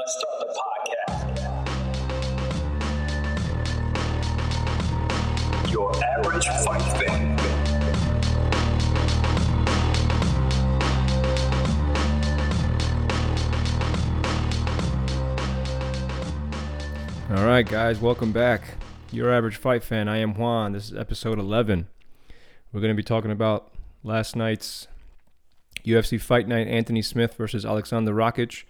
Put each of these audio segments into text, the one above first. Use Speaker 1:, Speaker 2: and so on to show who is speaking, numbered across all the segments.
Speaker 1: Let's start the podcast. Your average fight fan.
Speaker 2: All right, guys, welcome back. Your average fight fan. I am Juan. This is episode 11. We're going to be talking about last night's UFC Fight Night Anthony Smith versus Alexander Rakic.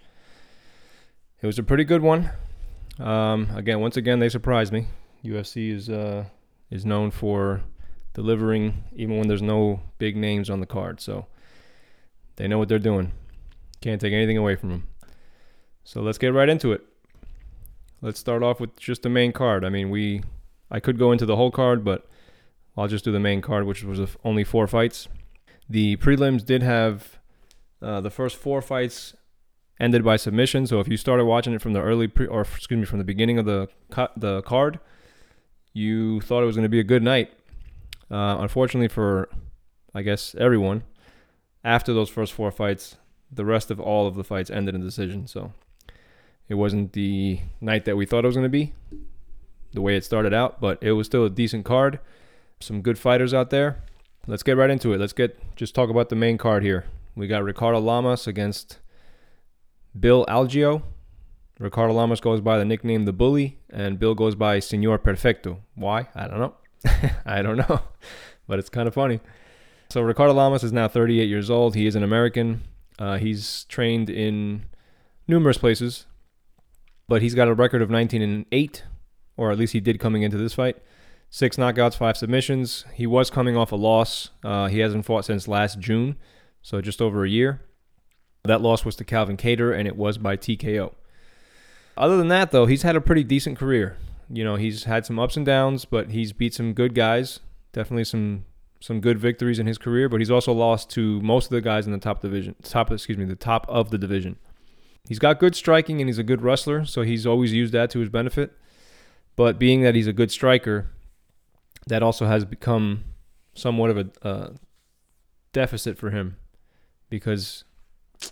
Speaker 2: It was a pretty good one. Um, again, once again, they surprised me. UFC is uh, is known for delivering even when there's no big names on the card. So they know what they're doing. Can't take anything away from them. So let's get right into it. Let's start off with just the main card. I mean, we I could go into the whole card, but I'll just do the main card, which was only four fights. The prelims did have uh, the first four fights ended by submission. So if you started watching it from the early pre, or excuse me, from the beginning of the the card, you thought it was going to be a good night. Uh, unfortunately for, I guess everyone, after those first four fights, the rest of all of the fights ended in decision. So it wasn't the night that we thought it was going to be, the way it started out, but it was still a decent card. Some good fighters out there. Let's get right into it. Let's get just talk about the main card here. We got Ricardo Lamas against Bill Algeo. Ricardo Lamas goes by the nickname The Bully, and Bill goes by Senor Perfecto. Why? I don't know. I don't know, but it's kind of funny. So Ricardo Lamas is now 38 years old. He is an American. Uh, he's trained in numerous places, but he's got a record of 19 and 8, or at least he did coming into this fight. Six knockouts, five submissions. He was coming off a loss. Uh, he hasn't fought since last June, so just over a year. That loss was to Calvin Kattar, and it was by TKO. Other than that, though, he's had a pretty decent career. You know, he's had some ups and downs, but he's beat some good guys. Definitely some some good victories in his career, but he's also lost to most of the guys in the top division, top excuse me, the top of the division. He's got good striking and he's a good wrestler, so he's always used that to his benefit. But being that he's a good striker, that also has become somewhat of a uh, deficit for him because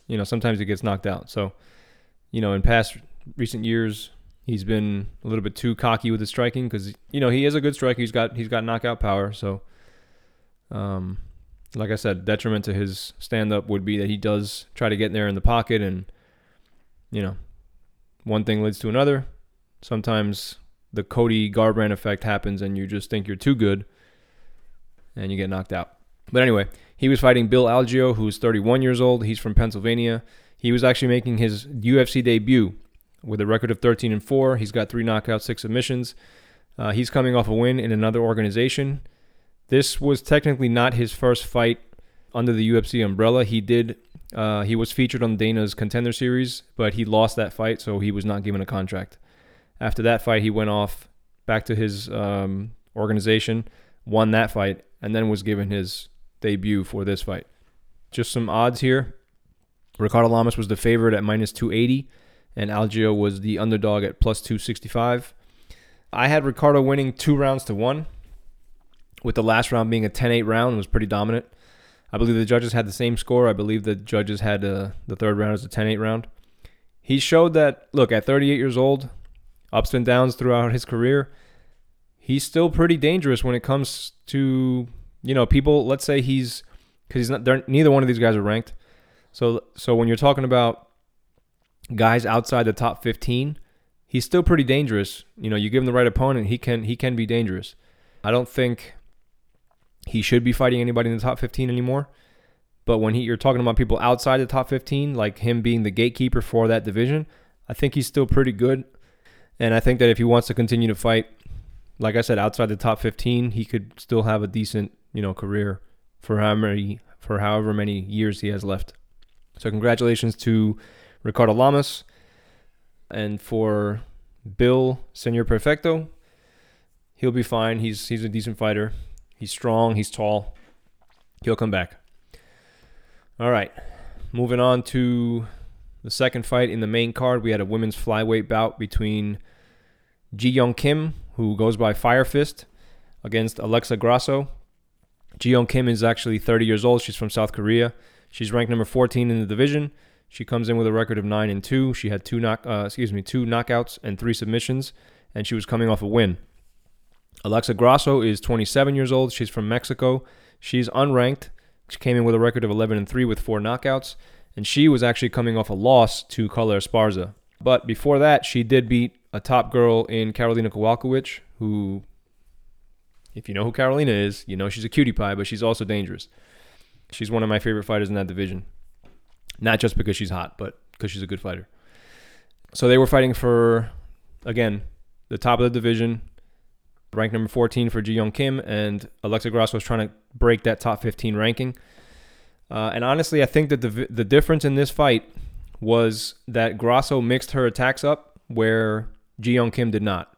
Speaker 2: you know sometimes he gets knocked out. So you know in past recent years he's been a little bit too cocky with his striking because you know he is a good striker. He's got he's got knockout power. So um, like I said, detriment to his stand up would be that he does try to get in there in the pocket and you know, one thing leads to another. Sometimes the Cody Garbrandt effect happens and you just think you're too good and you get knocked out. But anyway, he was fighting Bill Algeo, who's 31 years old. He's from Pennsylvania. He was actually making his UFC debut with a record of 13 and 4. He's got three knockouts, six submissions. Uh, he's coming off a win in another organization. This was technically not his first fight under the UFC umbrella. He did uh, he was featured on Dana's Contender Series, but he lost that fight, so he was not given a contract. After that fight, he went off back to his um, organization, won that fight, and then was given his debut for this fight. Just some odds here. Ricardo Lamas was the favorite at minus 280, and Algeo was the underdog at plus 265. I had Ricardo winning two rounds to one, with the last round being a 10 8 round, was pretty dominant. I believe the judges had the same score. I believe the judges had uh, the third round as a 10 8 round. He showed that, look, at 38 years old, ups and downs throughout his career, he's still pretty dangerous when it comes to, you know, people. Let's say he's, because he's not, neither one of these guys are ranked. So, so when you're talking about guys outside the top 15, he's still pretty dangerous. You know, you give him the right opponent, he can he can be dangerous. I don't think he should be fighting anybody in the top 15 anymore. But when he, you're talking about people outside the top 15, like him being the gatekeeper for that division, I think he's still pretty good. And I think that if he wants to continue to fight, like I said, outside the top 15, he could still have a decent, you know, career for how many for however many years he has left. So congratulations to Ricardo Lamas and for Bill Senor Perfecto. He'll be fine. He's he's a decent fighter. He's strong. He's tall. He'll come back. All right. Moving on to the second fight in the main card. We had a women's flyweight bout between Ji Yeon Kim, who goes by Fire Fist, against Alexa Grasso. Ji Kim is actually 30 years old. She's from South Korea. She's ranked number 14 in the division. She comes in with a record of nine and two. She had two knock, uh, excuse me, two knockouts and three submissions, and she was coming off a win. Alexa Grasso is 27 years old. She's from Mexico. She's unranked. She came in with a record of 11 and three with four knockouts, and she was actually coming off a loss to Carla Esparza. But before that, she did beat a top girl in Karolina Kowalkiewicz, who, if you know who Karolina is, you know she's a cutie pie, but she's also dangerous. She's one of my favorite fighters in that division. Not just because she's hot, but because she's a good fighter. So they were fighting for, again, the top of the division, ranked number 14 for Ji Yeon Kim, and Alexa Grasso was trying to break that top 15 ranking. Uh, and honestly, I think that the the difference in this fight was that Grasso mixed her attacks up where Ji Yeon Kim did not.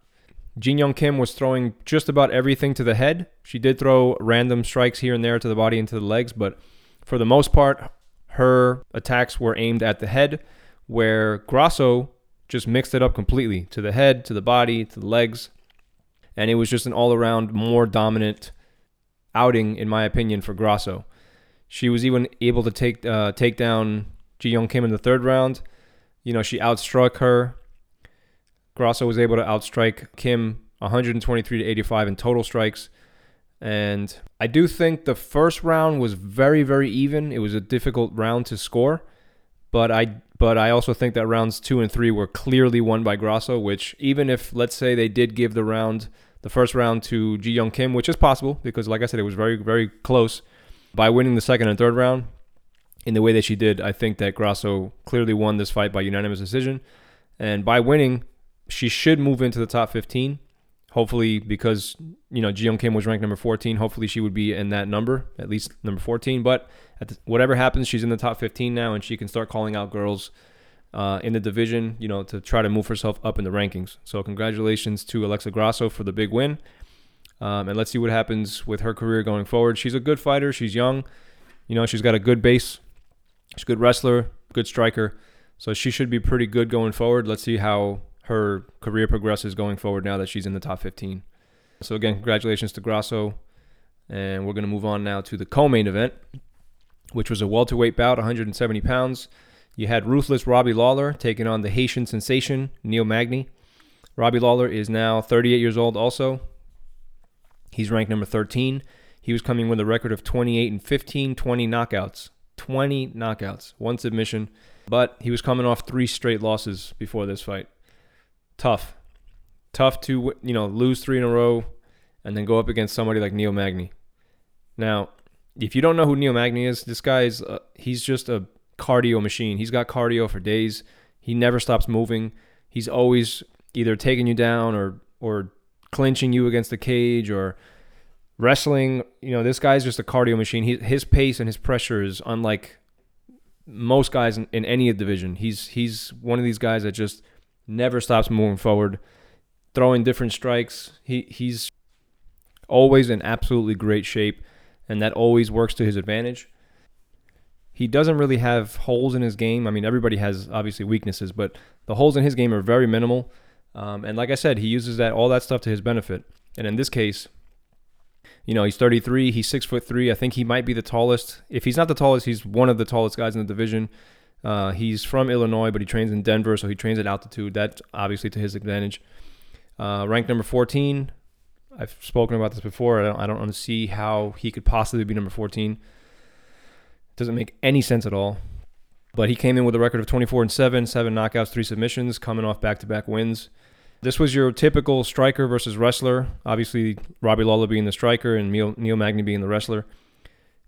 Speaker 2: Ji Yeon Kim was throwing just about everything to the head. She did throw random strikes here and there to the body and to the legs, but for the most part, her attacks were aimed at the head, where Grasso just mixed it up completely to the head, to the body, to the legs. And it was just an all around more dominant outing, in my opinion, for Grasso. She was even able to take uh, take down Ji Yeon Kim in the third round. You know, she outstruck her. Grasso was able to outstrike Kim 123 to 85 in total strikes. And I do think the first round was very, very even. It was a difficult round to score, but I but I also think that rounds two and three were clearly won by Grasso. Which even if let's say they did give the round, the first round to Ji Yeon Kim, which is possible because like I said, it was very, very close. By winning the second and third round in the way that she did, I think that Grasso clearly won this fight by unanimous decision. And by winning, she should move into the top 15 hopefully because you know Yeon Kim was ranked number 14 hopefully she would be in that number at least number 14 but the, whatever happens she's in the top 15 now and she can start calling out girls uh, in the division you know to try to move herself up in the rankings. So congratulations to Alexa Grasso for the big win. Um, and let's see what happens with her career going forward. She's a good fighter. She's young. You know she's got a good base. She's a good wrestler good striker. So she should be pretty good going forward. Let's see how her career progresses going forward now that she's in the top 15. So again, congratulations to Grasso. And we're going to move on now to the co-main event, which was a welterweight bout, 170 pounds. You had ruthless Robbie Lawler taking on the Haitian sensation Neil Magny. Robbie Lawler is now 38 years old. Also, he's ranked number 13. He was coming with a record of 28 and 15, 20 knockouts, 20 knockouts, one submission. But he was coming off three straight losses before this fight tough. Tough to, you know, lose three in a row and then go up against somebody like Neil Magny. Now, if you don't know who Neil Magny is, this guy is, uh, he's just a cardio machine. He's got cardio for days. He never stops moving. He's always either taking you down or, or clinching you against the cage or wrestling. You know, this guy's just a cardio machine. He, his pace and his pressure is unlike most guys in, in any division. He's he's one of these guys that just never stops moving forward, throwing different strikes. He he's always in absolutely great shape, and that always works to his advantage. He doesn't really have holes in his game. I mean, everybody has obviously weaknesses, but the holes in his game are very minimal. Um, and like I said, he uses that all that stuff to his benefit. And in this case, you know, he's 33. He's six foot three. I think he might be the tallest. If he's not the tallest, he's one of the tallest guys in the division. Uh, he's from Illinois, but he trains in Denver, so he trains at altitude. That's obviously to his advantage. Uh, ranked number 14. I've spoken about this before. I don't, I don't see how he could possibly be number 14. It doesn't make any sense at all. But he came in with a record of 24 and 7, seven knockouts, three submissions, coming off back to back wins. This was your typical striker versus wrestler. Obviously, Robbie Lawler being the striker and Neil, Neil Magny being the wrestler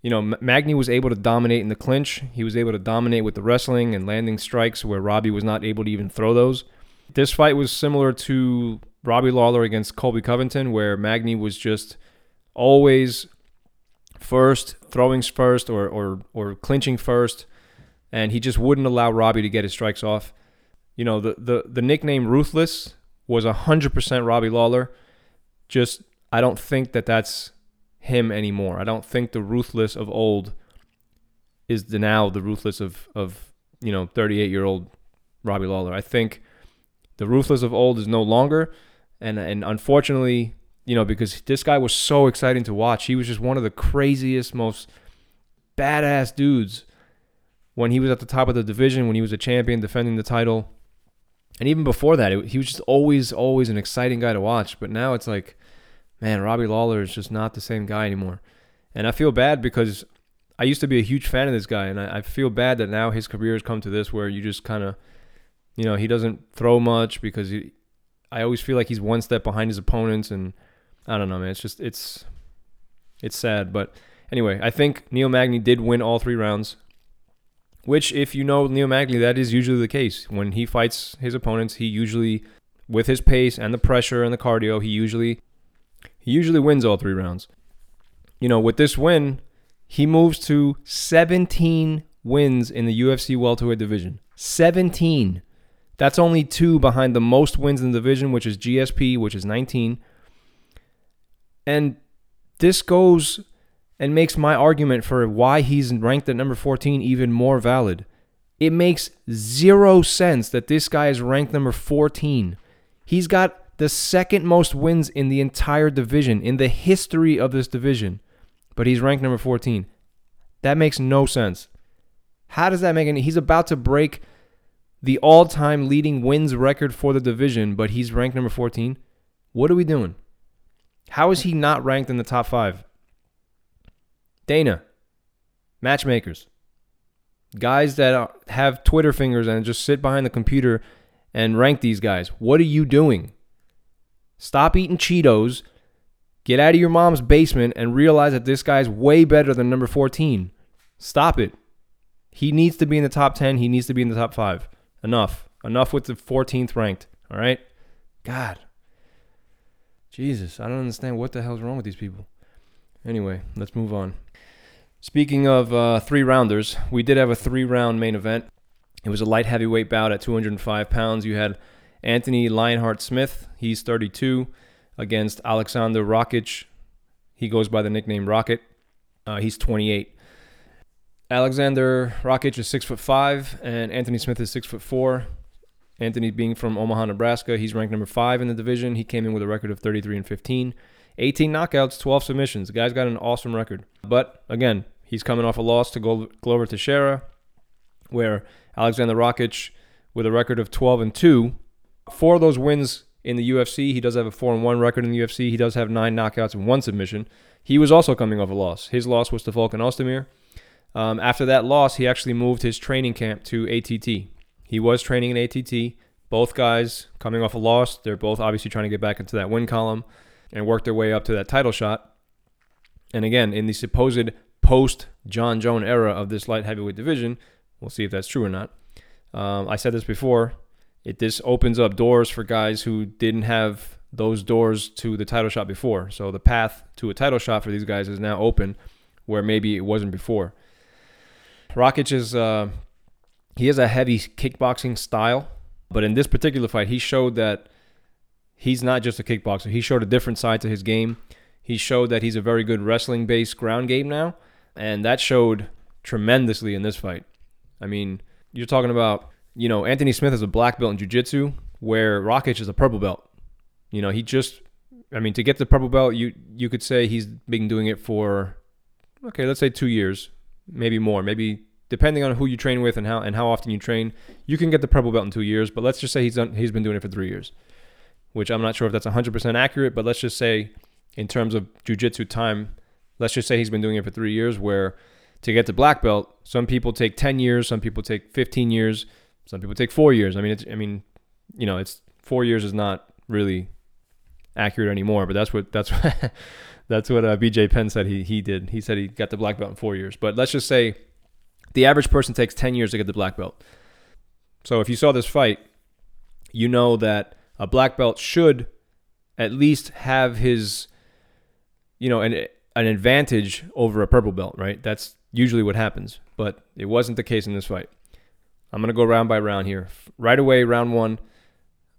Speaker 2: you know, Magny was able to dominate in the clinch. He was able to dominate with the wrestling and landing strikes where Robbie was not able to even throw those. This fight was similar to Robbie Lawler against Colby Covington, where Magny was just always first, throwing first, or, or, or clinching first, and he just wouldn't allow Robbie to get his strikes off. You know, the, the, the nickname Ruthless was 100% Robbie Lawler. Just, I don't think that that's him anymore. I don't think the ruthless of old is the now the ruthless of of you know 38 year old Robbie Lawler. I think the ruthless of old is no longer, and and unfortunately, you know, because this guy was so exciting to watch. He was just one of the craziest, most badass dudes when he was at the top of the division, when he was a champion defending the title. And even before that, it, he was just always, always an exciting guy to watch. But now it's like, man, Robbie Lawler is just not the same guy anymore. And I feel bad because I used to be a huge fan of this guy. And I, I feel bad that now his career has come to this where you just kind of, you know, he doesn't throw much because he, I always feel like he's one step behind his opponents. And I don't know, man. It's just, it's, it's sad. But anyway, I think Neil Magny did win all three rounds. Which, if you know Neil Magny, that is usually the case. When he fights his opponents, he usually, with his pace and the pressure and the cardio, he usually he usually wins all three rounds. You know, with this win, he moves to 17 wins in the UFC welterweight division. 17. That's only two behind the most wins in the division, which is GSP, which is 19. And this goes and makes my argument for why he's ranked at number 14 even more valid. It makes zero sense that this guy is ranked number 14. He's got the second most wins in the entire division, in the history of this division, but he's ranked number 14. That makes no sense. How does that make any? He's about to break the all time leading wins record for the division, but he's ranked number 14. What are we doing? How is he not ranked in the top five? Dana, matchmakers, guys that have Twitter fingers and just sit behind the computer and rank these guys. What are you doing? Stop eating Cheetos. Get out of your mom's basement and realize that this guy's way better than number 14. Stop it. He needs to be in the top 10. He needs to be in the top 5. Enough. Enough with the 14th ranked. All right? God. Jesus, I don't understand what the hell's wrong with these people. Anyway, let's move on. Speaking of uh, three rounders, we did have a three round main event. It was a light heavyweight bout at 205 pounds. You had Anthony Lionheart Smith, he's 32, against Alexander Rakic. He goes by the nickname Rocket. Uh, he's 28. Alexander Rakic is six foot five, and Anthony Smith is six foot four. Anthony being from Omaha, Nebraska, he's ranked number five in the division. He came in with a record of 33 and 15, 18 knockouts, 12 submissions. The guy's got an awesome record. But again, he's coming off a loss to Glover Teixeira, where Alexander Rakic, with a record of 12 and two, four of those wins in the UFC. He does have a four and one record in the UFC. He does have nine knockouts and one submission. He was also coming off a loss. His loss was to Volkan Ozdemir. Um, after that loss, he actually moved his training camp to ATT. He was training in ATT. Both guys coming off a loss. They're both obviously trying to get back into that win column and work their way up to that title shot. And again, in the supposed post Jon Jones era of this light heavyweight division, we'll see if that's true or not. Um, I said this before. It this opens up doors for guys who didn't have those doors to the title shot before. So the path to a title shot for these guys is now open, where maybe it wasn't before. Rakic is uh, he has a heavy kickboxing style, but in this particular fight, he showed that he's not just a kickboxer. He showed a different side to his game. He showed that he's a very good wrestling-based ground game now, and that showed tremendously in this fight. I mean, you're talking about you know, Anthony Smith is a black belt in jiu-jitsu where Rakic is a purple belt. You know, he just I mean, to get the purple belt, you you could say he's been doing it for okay, let's say 2 years, maybe more, maybe depending on who you train with and how and how often you train, you can get the purple belt in 2 years, but let's just say he's done he's been doing it for 3 years. Which I'm not sure if that's 100% accurate, but let's just say in terms of jiu-jitsu time, let's just say he's been doing it for 3 years where to get the black belt, some people take 10 years, some people take 15 years some people take four years. I mean, it's I mean, you know, it's four years is not really accurate anymore. But that's what that's what, that's what uh, BJ Penn said he he did. He said he got the black belt in four years. But let's just say the average person takes ten years to get the black belt. So if you saw this fight, you know that a black belt should at least have his, you know, an an advantage over a purple belt, right? That's usually what happens. But it wasn't the case in this fight. I'm going to go round by round here. Right away, round one,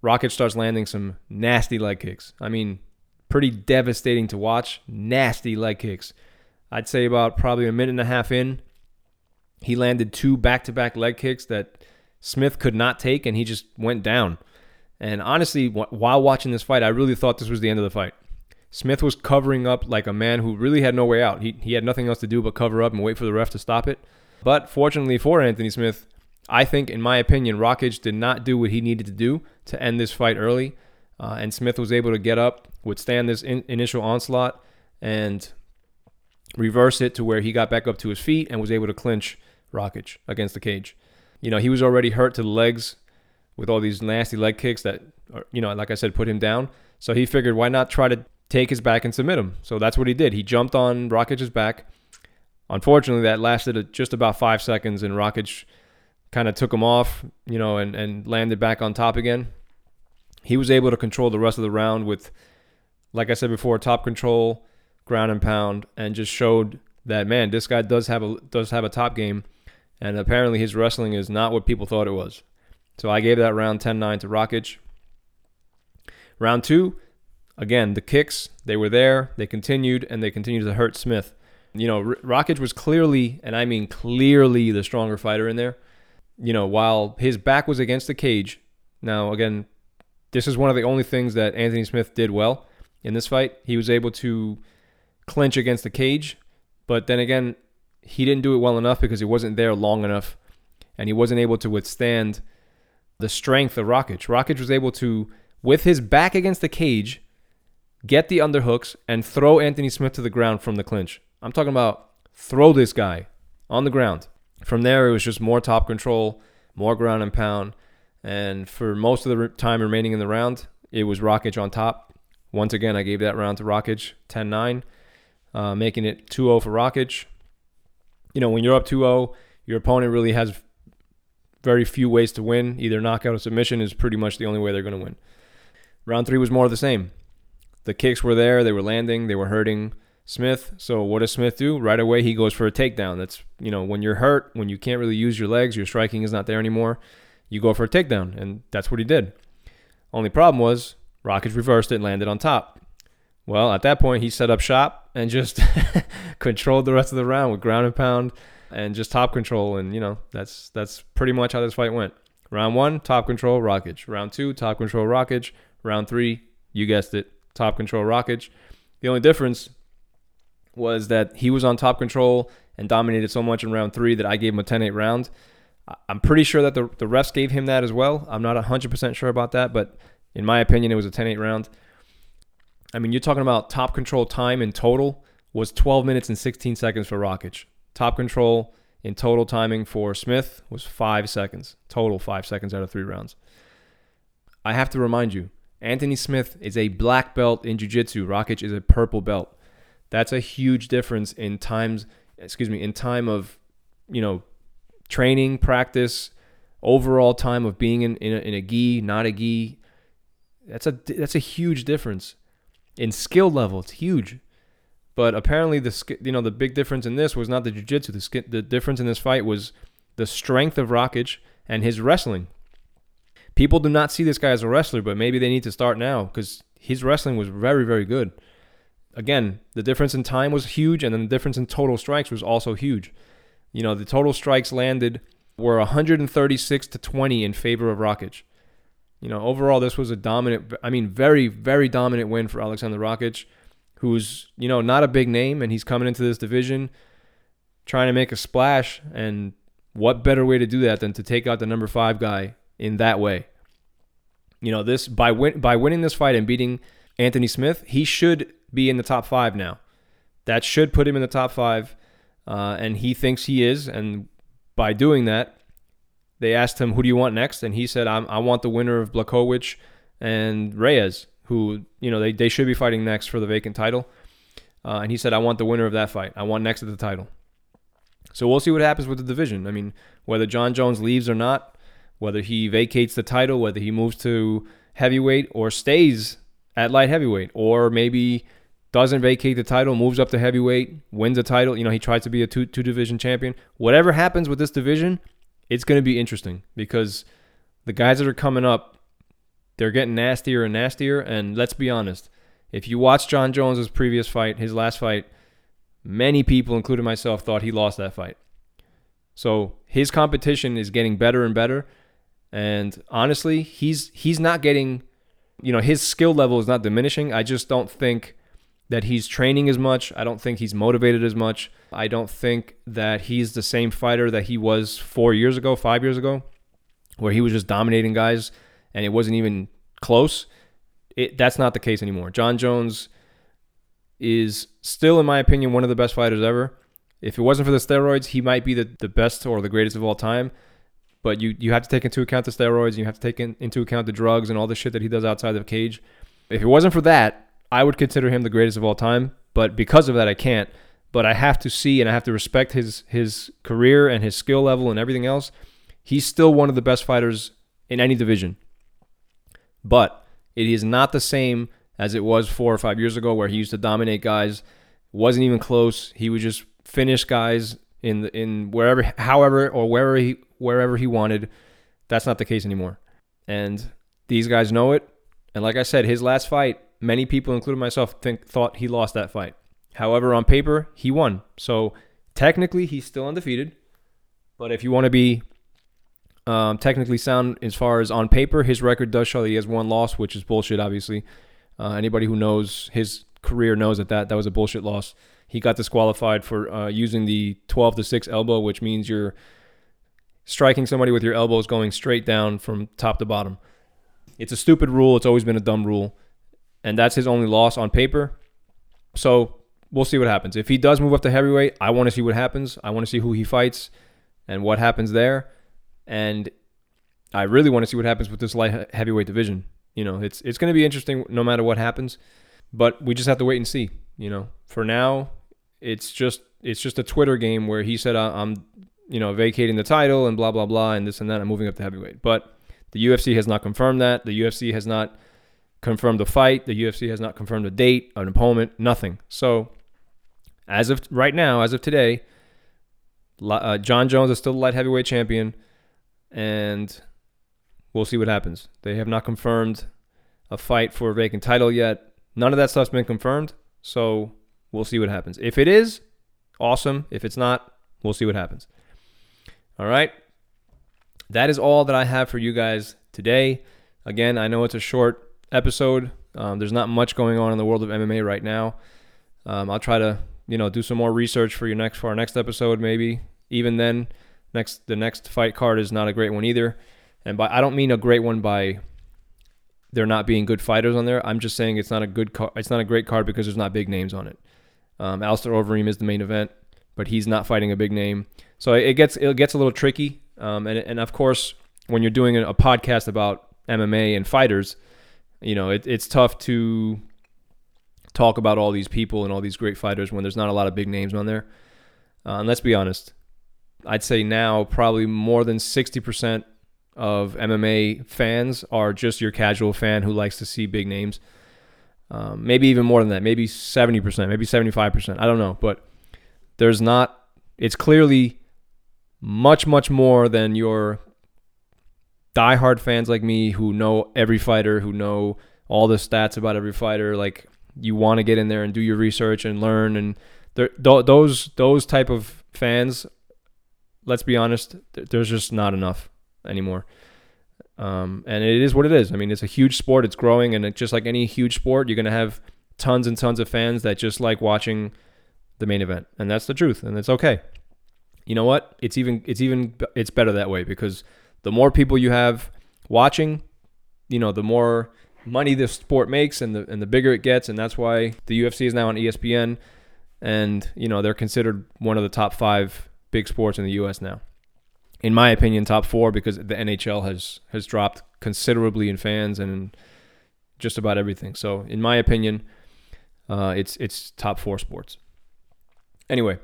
Speaker 2: Rocket starts landing some nasty leg kicks. I mean, pretty devastating to watch. Nasty leg kicks. I'd say about probably a minute and a half in, he landed two back to back leg kicks that Smith could not take, and he just went down. And honestly, while watching this fight, I really thought this was the end of the fight. Smith was covering up like a man who really had no way out. He, he had nothing else to do but cover up and wait for the ref to stop it. But fortunately for Anthony Smith, I think, in my opinion, Rakic did not do what he needed to do to end this fight early. Uh, and Smith was able to get up, withstand this in- initial onslaught, and reverse it to where he got back up to his feet and was able to clinch Rakic against the cage. You know, he was already hurt to the legs with all these nasty leg kicks that, you know, like I said, put him down. So he figured, why not try to take his back and submit him? So that's what he did. He jumped on Rakic's back. Unfortunately, that lasted just about five seconds, and Rakic kind of took him off, you know, and, and landed back on top again. He was able to control the rest of the round with, like I said before, top control, ground and pound, and just showed that man, this guy does have a does have a top game, and apparently his wrestling is not what people thought it was. So I gave that round 10-9 to Rakic. Round two, again, the kicks they were there, they continued, and they continued to hurt Smith. You know, Rakic was clearly, and I mean clearly, the stronger fighter in there. You know, while his back was against the cage. Now, again, this is one of the only things that Anthony Smith did well in this fight. He was able to clinch against the cage, but then again, he didn't do it well enough because he wasn't there long enough and he wasn't able to withstand the strength of Rakic. Rakic was able to, with his back against the cage, get the underhooks and throw Anthony Smith to the ground from the clinch. I'm talking about throw this guy on the ground. From there, it was just more top control, more ground and pound. And for most of the time remaining in the round, it was Rakic on top. Once again, I gave that round to Rakic 10 9, uh, making it 2 0 for Rakic. You know, when you're up 2 0, your opponent really has very few ways to win. Either knockout or submission is pretty much the only way they're going to win. Round three was more of the same. The kicks were there, they were landing, they were hurting Smith. So what does Smith do? Right away he goes for a takedown. That's you know, when you're hurt, when you can't really use your legs, your striking is not there anymore, you go for a takedown. And that's what he did. Only problem was Rakic reversed it and landed on top. Well, at that point he set up shop and just controlled the rest of the round with ground and pound and just top control. And you know that's that's pretty much how this fight went. Round one, top control, Rakic. Round two, top control, Rakic. Round three, you guessed it, top control, Rakic. The only difference was that he was on top control and dominated so much in round three that I gave him a 10-8 round. I'm pretty sure that the, the refs gave him that as well. I'm not 100% sure about that, but in my opinion, it was a 10-8 round. I mean, you're talking about top control time in total was 12 minutes and 16 seconds for Rakic. Top control in total timing for Smith was five seconds. Total five seconds out of three rounds. I have to remind you, Anthony Smith is a black belt in jiu-jitsu. Rakic is a purple belt. That's a huge difference in times, excuse me, in time of, you know, training, practice, overall time of being in, in, a, in a gi, not a gi. That's a that's a huge difference in skill level. It's huge. But apparently, the you know the big difference in this was not the jiu-jitsu. The, the difference in this fight was the strength of Rakic and his wrestling. People do not see this guy as a wrestler, but maybe they need to start now because his wrestling was very, very good. Again, the difference in time was huge, and then the difference in total strikes was also huge. You know, the total strikes landed were 136 to 20 in favor of Rakic. You know, overall, this was a dominant, I mean, very, very dominant win for Alexander Rakic who's, you know, not a big name and he's coming into this division trying to make a splash. And what better way to do that than to take out the number five guy in that way? You know, this by win by winning this fight and beating Anthony Smith, he should be in the top five now. That should put him in the top five, uh, and he thinks he is. And by doing that, they asked him, "Who do you want next?" And he said, i want the winner of Blachowicz and Reyes." who you know they, they should be fighting next for the vacant title. Uh, and he said, I want the winner of that fight. I want next to the title. So we'll see what happens with the division. I mean, whether Jon Jones leaves or not, whether he vacates the title, whether he moves to heavyweight or stays at light heavyweight, or maybe doesn't vacate the title, moves up to heavyweight, wins a title. You know, he tries to be a two two division champion. Whatever happens with this division, it's going to be interesting because the guys that are coming up they're getting nastier and nastier. And let's be honest, if you watch Jon Jones's previous fight, his last fight, many people, including myself, thought he lost that fight. So his competition is getting better and better. And honestly, he's he's not getting, you know, his skill level is not diminishing. I just don't think that he's training as much. I don't think he's motivated as much. I don't think that he's the same fighter that he was four years ago, five years ago, where he was just dominating guys and it wasn't even close. It, that's not the case anymore. Jon Jones is still, in my opinion, one of the best fighters ever. If it wasn't for the steroids, he might be the, the best or the greatest of all time. But you, you have to take into account the steroids, you have to take in, into account the drugs and all the shit that he does outside the cage. If it wasn't for that, I would consider him the greatest of all time. But because of that, I can't. But I have to see and I have to respect his his career and his skill level and everything else. He's still one of the best fighters in any division. But it is not the same as it was four or five years ago, where he used to dominate guys. wasn't even close. He would just finish guys in in wherever, however, or wherever he wherever he wanted. That's not the case anymore, and these guys know it. And like I said, his last fight, many people, including myself, think thought he lost that fight. However, on paper, he won. So technically, he's still undefeated. But if you want to be um, technically sound as far as on paper, his record does show that he has one loss, which is bullshit, obviously. Uh, anybody who knows his career knows that, that that was a bullshit loss. He got disqualified for uh, using the 12 to 6 elbow, which means you're striking somebody with your elbows going straight down from top to bottom. It's a stupid rule. It's always been a dumb rule. And that's his only loss on paper. So we'll see what happens. If he does move up to heavyweight, I want to see what happens. I want to see who he fights and what happens there. And I really want to see what happens with this light heavyweight division. You know, it's it's going to be interesting no matter what happens, but we just have to wait and see. You know, for now, it's just it's just a Twitter game where he said I'm you know vacating the title and blah blah blah and this and that. I'm moving up to heavyweight, but the UFC has not confirmed that. The UFC has not confirmed the fight. The UFC has not confirmed a date, an opponent, nothing. So, as of right now, as of today, uh, Jon Jones is still the light heavyweight champion, and we'll see what happens. They have not confirmed a fight for a vacant title yet. None of that stuff's been confirmed, so we'll see what happens. If it is, awesome. If it's not, we'll see what happens. All right. That is all that I have for you guys today. Again, I know it's a short episode. Um, there's not much going on in the world of MMA right now. Um, I'll try to, you know, do some more research for your next for our next episode. Maybe even then, next the next fight card is not a great one either. And by I don't mean a great one by there not being good fighters on there. I'm just saying it's not a good card. It's not a great card because there's not big names on it. Um, Alistair Overeem is the main event, but he's not fighting a big name, so it gets it gets a little tricky. Um, and and of course, when you're doing a podcast about MMA and fighters, you know it, it's tough to talk about all these people and all these great fighters when there's not a lot of big names on there. Uh, and let's be honest, I'd say now probably more than 60% of MMA fans are just your casual fan who likes to see big names. Um, maybe even more than that, maybe 70%, maybe 75%. I don't know. But there's not, it's clearly much, much more than your diehard fans like me who know every fighter, who know all the stats about every fighter. Like you want to get in there and do your research and learn. And th- those those type of fans, let's be honest, there's just not enough anymore. Um, and it is what it is. I mean, it's a huge sport. It's growing, and it, just like any huge sport, you're gonna have tons and tons of fans that just like watching the main event, and that's the truth, and it's okay. You know what? It's even it's even it's better that way because the more people you have watching, you know, the more money this sport makes, and the and the bigger it gets, and that's why the UFC is now on ESPN, and you know they're considered one of the top five big sports in the U.S. now in my opinion, top four because the NHL has has dropped considerably in fans and just about everything. So, in my opinion, uh, it's it's top four sports. Anyway,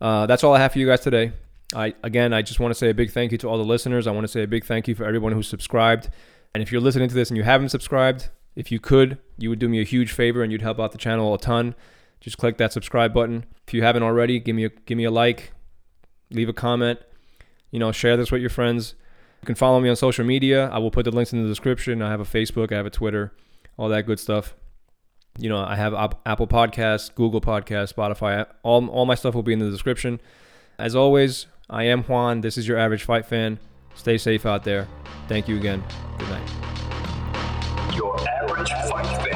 Speaker 2: uh, that's all I have for you guys today. I again, I just want to say a big thank you to all the listeners. I want to say a big thank you for everyone who's subscribed. And if you're listening to this and you haven't subscribed, if you could, you would do me a huge favor and you'd help out the channel a ton. Just click that subscribe button. If you haven't already, give me a give me a like, leave a comment you know, share this with your friends. You can follow me on social media. I will put the links in the description. I have a Facebook, I have a Twitter, all that good stuff. You know, I have Apple Podcasts, Google Podcasts, Spotify. All, all my stuff will be in the description. As always, I am Juan. This is your average fight fan. Stay safe out there. Thank you again. Good night.
Speaker 1: Your average fight